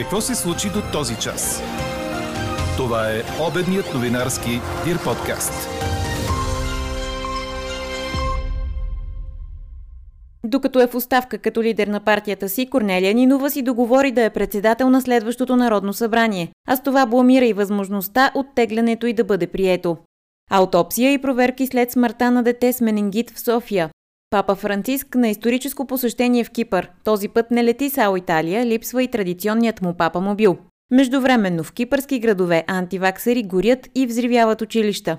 Какво се случи до този час? Това е обедният новинарски Дир подкаст. Докато е в оставка като лидер на партията си, Корнелия Нинова си договори да е председател на следващото Народно събрание, а с това бламира и възможността оттеглянето и да бъде прието. Аутопсия и проверки след смъртта на дете с менингит в София. Папа Франциск на историческо посещение в Кипър. Този път не лети Сао Италия, липсва и традиционният му папа мобил. Междувременно в кипърски градове антиваксери горят и взривяват училища.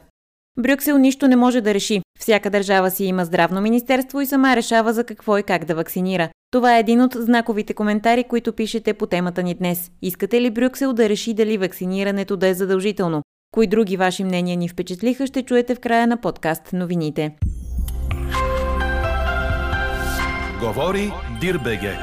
Брюксел нищо не може да реши. Всяка държава си има здравно министерство и сама решава за какво и как да вакцинира. Това е един от знаковите коментари, които пишете по темата ни днес. Искате ли Брюксел да реши дали вакцинирането да е задължително? Кои други ваши мнения ни впечатлиха, ще чуете в края на подкаст новините. Говори Дирбеге.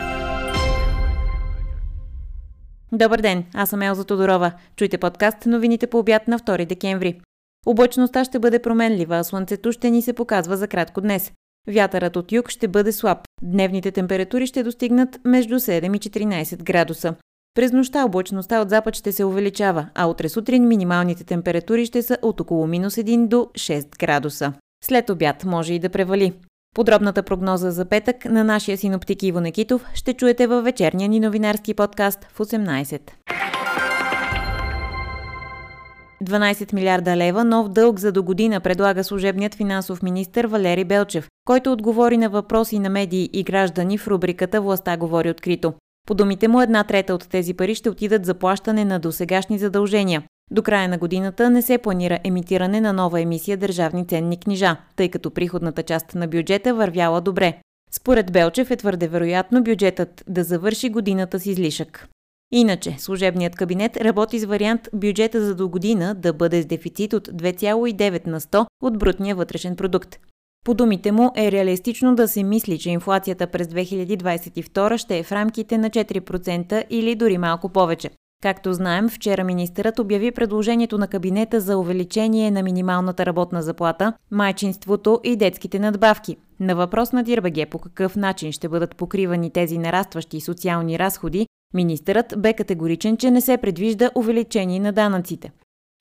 Добър ден, аз съм Елза Тодорова. Чуйте подкаст новините по обяд на 2 декември. Облачността ще бъде променлива, а слънцето ще ни се показва за кратко днес. Вятърът от юг ще бъде слаб. Дневните температури ще достигнат между 7 и 14 градуса. През нощта облачността от запад ще се увеличава, а утре сутрин минималните температури ще са от около минус 1 до 6 градуса. След обяд може и да превали. Подробната прогноза за петък на нашия синоптик Иво Некитов ще чуете във вечерния ни новинарски подкаст в 18. 12 милиарда лева нов дълг за до година предлага служебният финансов министр Валери Белчев, който отговори на въпроси на медии и граждани в рубриката Властта говори открито. По думите му една трета от тези пари ще отидат за плащане на досегашни задължения. До края на годината не се планира емитиране на нова емисия държавни ценни книжа, тъй като приходната част на бюджета вървяла добре. Според Белчев е твърде вероятно бюджетът да завърши годината с излишък. Иначе, служебният кабинет работи с вариант бюджета за до година да бъде с дефицит от 2,9 на 100 от брутния вътрешен продукт. По думите му е реалистично да се мисли, че инфлацията през 2022 ще е в рамките на 4% или дори малко повече. Както знаем, вчера министърът обяви предложението на кабинета за увеличение на минималната работна заплата, майчинството и детските надбавки. На въпрос на Дирбаге по какъв начин ще бъдат покривани тези нарастващи социални разходи, министърът бе категоричен, че не се предвижда увеличение на данъците.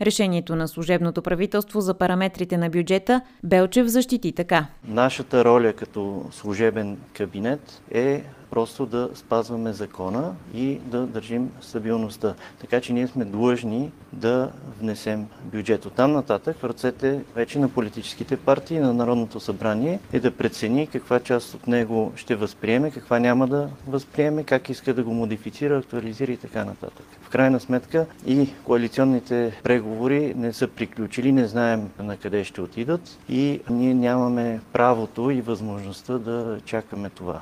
Решението на служебното правителство за параметрите на бюджета Белчев защити така. Нашата роля като служебен кабинет е просто да спазваме закона и да държим стабилността. Така че ние сме длъжни да внесем бюджет. От там нататък в ръцете вече на политическите партии, на Народното събрание е да прецени каква част от него ще възприеме, каква няма да възприеме, как иска да го модифицира, актуализира и така нататък. В крайна сметка и коалиционните преговори не са приключили, не знаем на къде ще отидат и ние нямаме правото и възможността да чакаме това.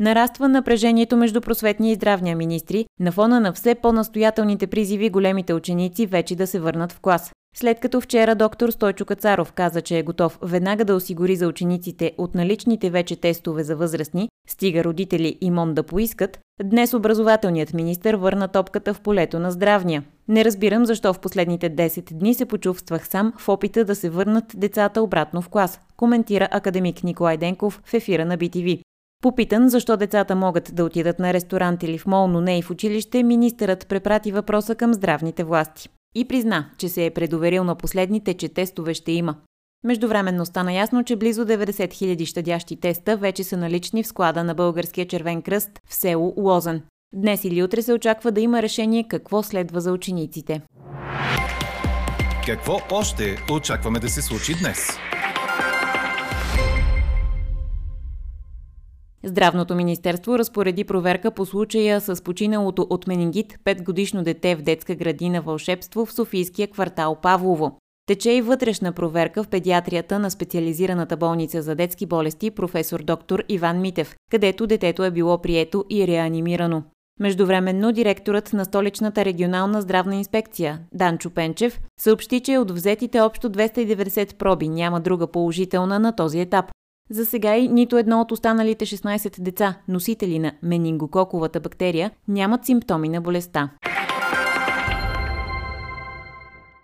Нараства напрежението между просветния и здравния министри на фона на все по-настоятелните призиви големите ученици вече да се върнат в клас. След като вчера доктор Стойчо Кацаров каза, че е готов веднага да осигури за учениците от наличните вече тестове за възрастни, стига родители и МОН да поискат, днес образователният министр върна топката в полето на здравния. Не разбирам защо в последните 10 дни се почувствах сам в опита да се върнат децата обратно в клас, коментира академик Николай Денков в ефира на BTV. Попитан защо децата могат да отидат на ресторант или в мол, но не и в училище, министърът препрати въпроса към здравните власти. И призна, че се е предоверил на последните, че тестове ще има. Междувременно стана ясно, че близо 90 000 щадящи теста вече са налични в склада на Българския червен кръст в село Лозан. Днес или утре се очаква да има решение какво следва за учениците. Какво още очакваме да се случи днес? Здравното министерство разпореди проверка по случая с починалото от менингит 5-годишно дете в детска градина Вълшебство в Софийския квартал Павлово. Тече и вътрешна проверка в педиатрията на специализираната болница за детски болести професор доктор Иван Митев, където детето е било прието и реанимирано. Междувременно директорът на столичната регионална здравна инспекция Данчо Пенчев съобщи, че от взетите общо 290 проби няма друга положителна на този етап. За сега и нито едно от останалите 16 деца, носители на менингококовата бактерия, нямат симптоми на болестта.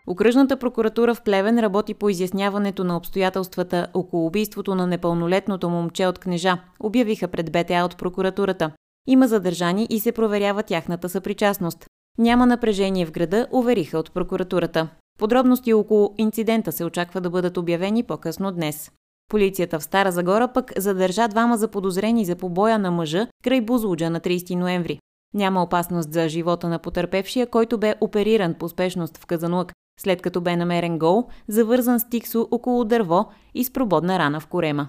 Окръжната прокуратура в Плевен работи по изясняването на обстоятелствата около убийството на непълнолетното момче от книжа, обявиха пред БТА от прокуратурата. Има задържани и се проверява тяхната съпричастност. Няма напрежение в града, увериха от прокуратурата. Подробности около инцидента се очаква да бъдат обявени по-късно днес. Полицията в Стара Загора пък задържа двама заподозрени за побоя на мъжа край Бузлуджа на 30 ноември. Няма опасност за живота на потерпевшия, който бе опериран по спешност в Казанлък, след като бе намерен гол, завързан с тиксо около дърво и с прободна рана в корема.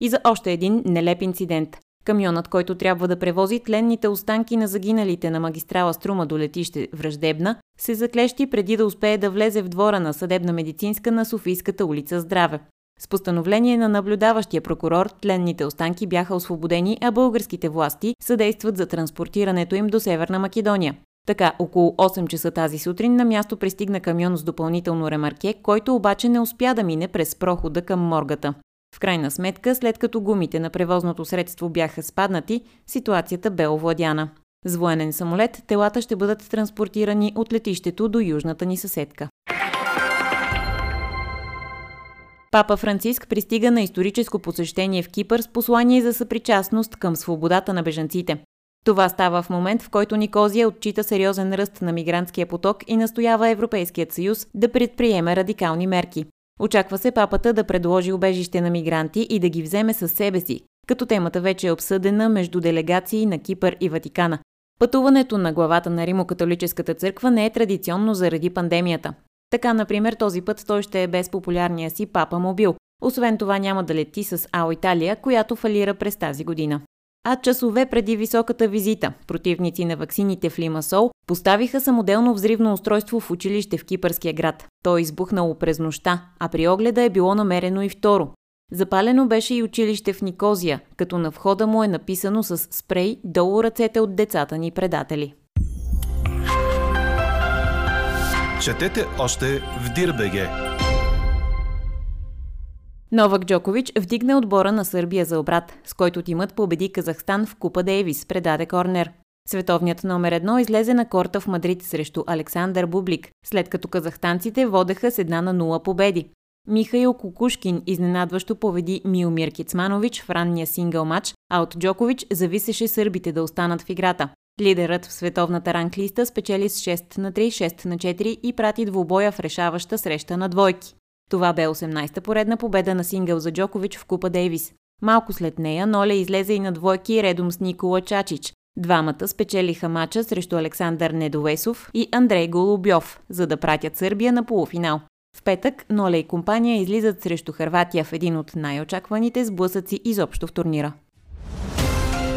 И за още един нелеп инцидент. Камионът, който трябва да превози тленните останки на загиналите на магистрала Струма до летище Враждебна, се заклещи преди да успее да влезе в двора на съдебна медицинска на Софийската улица Здраве. С постановление на наблюдаващия прокурор, тленните останки бяха освободени, а българските власти съдействат за транспортирането им до Северна Македония. Така, около 8 часа тази сутрин на място пристигна камион с допълнително ремарке, който обаче не успя да мине през прохода към моргата. В крайна сметка, след като гумите на превозното средство бяха спаднати, ситуацията бе овладяна. С военен самолет телата ще бъдат транспортирани от летището до южната ни съседка. Папа Франциск пристига на историческо посещение в Кипър с послание за съпричастност към свободата на бежанците. Това става в момент, в който Никозия отчита сериозен ръст на мигрантския поток и настоява Европейският съюз да предприеме радикални мерки. Очаква се папата да предложи убежище на мигранти и да ги вземе със себе си, като темата вече е обсъдена между делегации на Кипър и Ватикана. Пътуването на главата на Римо-католическата църква не е традиционно заради пандемията. Така, например, този път той ще е без популярния си папа мобил. Освен това няма да лети с АО Италия, която фалира през тази година. А часове преди високата визита, противници на ваксините в Лимасол поставиха самоделно взривно устройство в училище в кипърския град. То е избухнало през нощта, а при огледа е било намерено и второ. Запалено беше и училище в Никозия, като на входа му е написано с спрей долу ръцете от децата ни предатели. Четете още в Дирбеге. Новак Джокович вдигна отбора на Сърбия за обрат, с който тимът победи Казахстан в Купа Дейвис, предаде Корнер. Световният номер едно излезе на корта в Мадрид срещу Александър Бублик, след като казахстанците водеха с една на нула победи. Михаил Кукушкин изненадващо победи Милмир Кицманович в ранния сингъл матч, а от Джокович зависеше сърбите да останат в играта. Лидерът в световната ранглиста спечели с 6 на 3, 6 на 4 и прати двубоя в решаваща среща на двойки. Това бе 18-та поредна победа на сингъл за Джокович в Купа Дейвис. Малко след нея Ноле излезе и на двойки редом с Никола Чачич. Двамата спечелиха мача срещу Александър Недовесов и Андрей Голубьов, за да пратят Сърбия на полуфинал. В петък Ноле и компания излизат срещу Харватия в един от най-очакваните сблъсъци изобщо в турнира.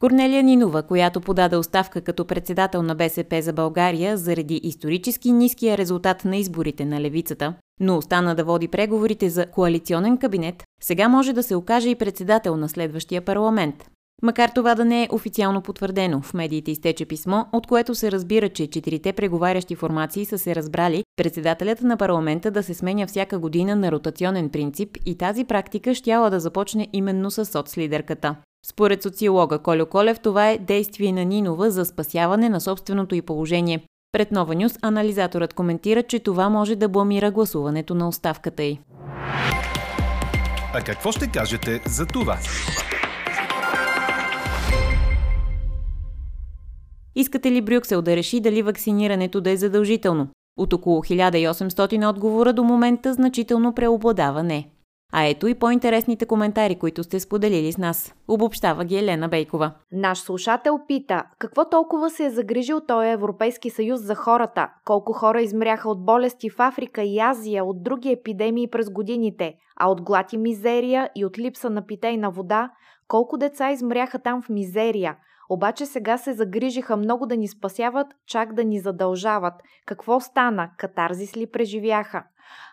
Корнелия Нинова, която подаде оставка като председател на БСП за България заради исторически ниския резултат на изборите на левицата, но остана да води преговорите за коалиционен кабинет, сега може да се окаже и председател на следващия парламент. Макар това да не е официално потвърдено, в медиите изтече писмо, от което се разбира, че четирите преговарящи формации са се разбрали председателят на парламента да се сменя всяка година на ротационен принцип и тази практика щяла да започне именно с соцлидерката. Според социолога Колю Колев, това е действие на Нинова за спасяване на собственото й положение. Пред Нова Нюс анализаторът коментира, че това може да бламира гласуването на оставката й. А какво ще кажете за това? Искате ли Брюксел да реши дали вакцинирането да е задължително? От около 1800 отговора до момента значително преобладава не. А ето и по-интересните коментари, които сте споделили с нас. Обобщава ги Елена Бейкова. Наш слушател пита, какво толкова се е загрижил този Европейски съюз за хората? Колко хора измряха от болести в Африка и Азия, от други епидемии през годините, а от глад и мизерия и от липса на питейна вода? Колко деца измряха там в мизерия? Обаче сега се загрижиха много да ни спасяват, чак да ни задължават. Какво стана? Катарзис ли преживяха?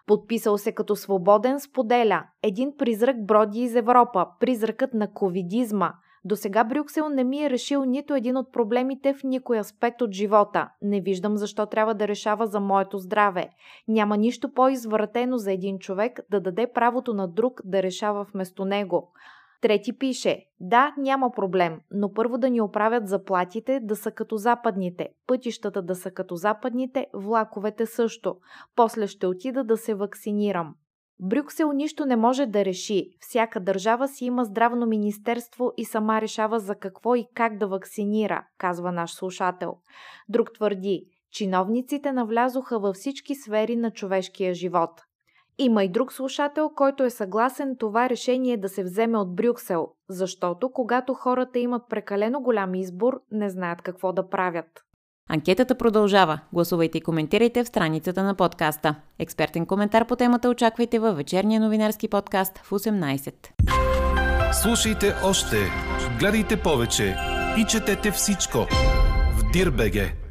Подписал се като свободен, споделя. Един призрак броди из Европа. Призракът на ковидизма. До сега Брюксел не ми е решил нито един от проблемите в никой аспект от живота. Не виждам защо трябва да решава за моето здраве. Няма нищо по-извратено за един човек да даде правото на друг да решава вместо него. Трети пише, да, няма проблем, но първо да ни оправят заплатите да са като западните, пътищата да са като западните, влаковете също. После ще отида да се вакцинирам. Брюксел нищо не може да реши. Всяка държава си има здравно министерство и сама решава за какво и как да вакцинира, казва наш слушател. Друг твърди, чиновниците навлязоха във всички сфери на човешкия живот. Има и друг слушател, който е съгласен това решение да се вземе от Брюксел, защото когато хората имат прекалено голям избор, не знаят какво да правят. Анкетата продължава. Гласувайте и коментирайте в страницата на подкаста. Експертен коментар по темата очаквайте във вечерния новинарски подкаст в 18. Слушайте още, гледайте повече и четете всичко в Дирбеге.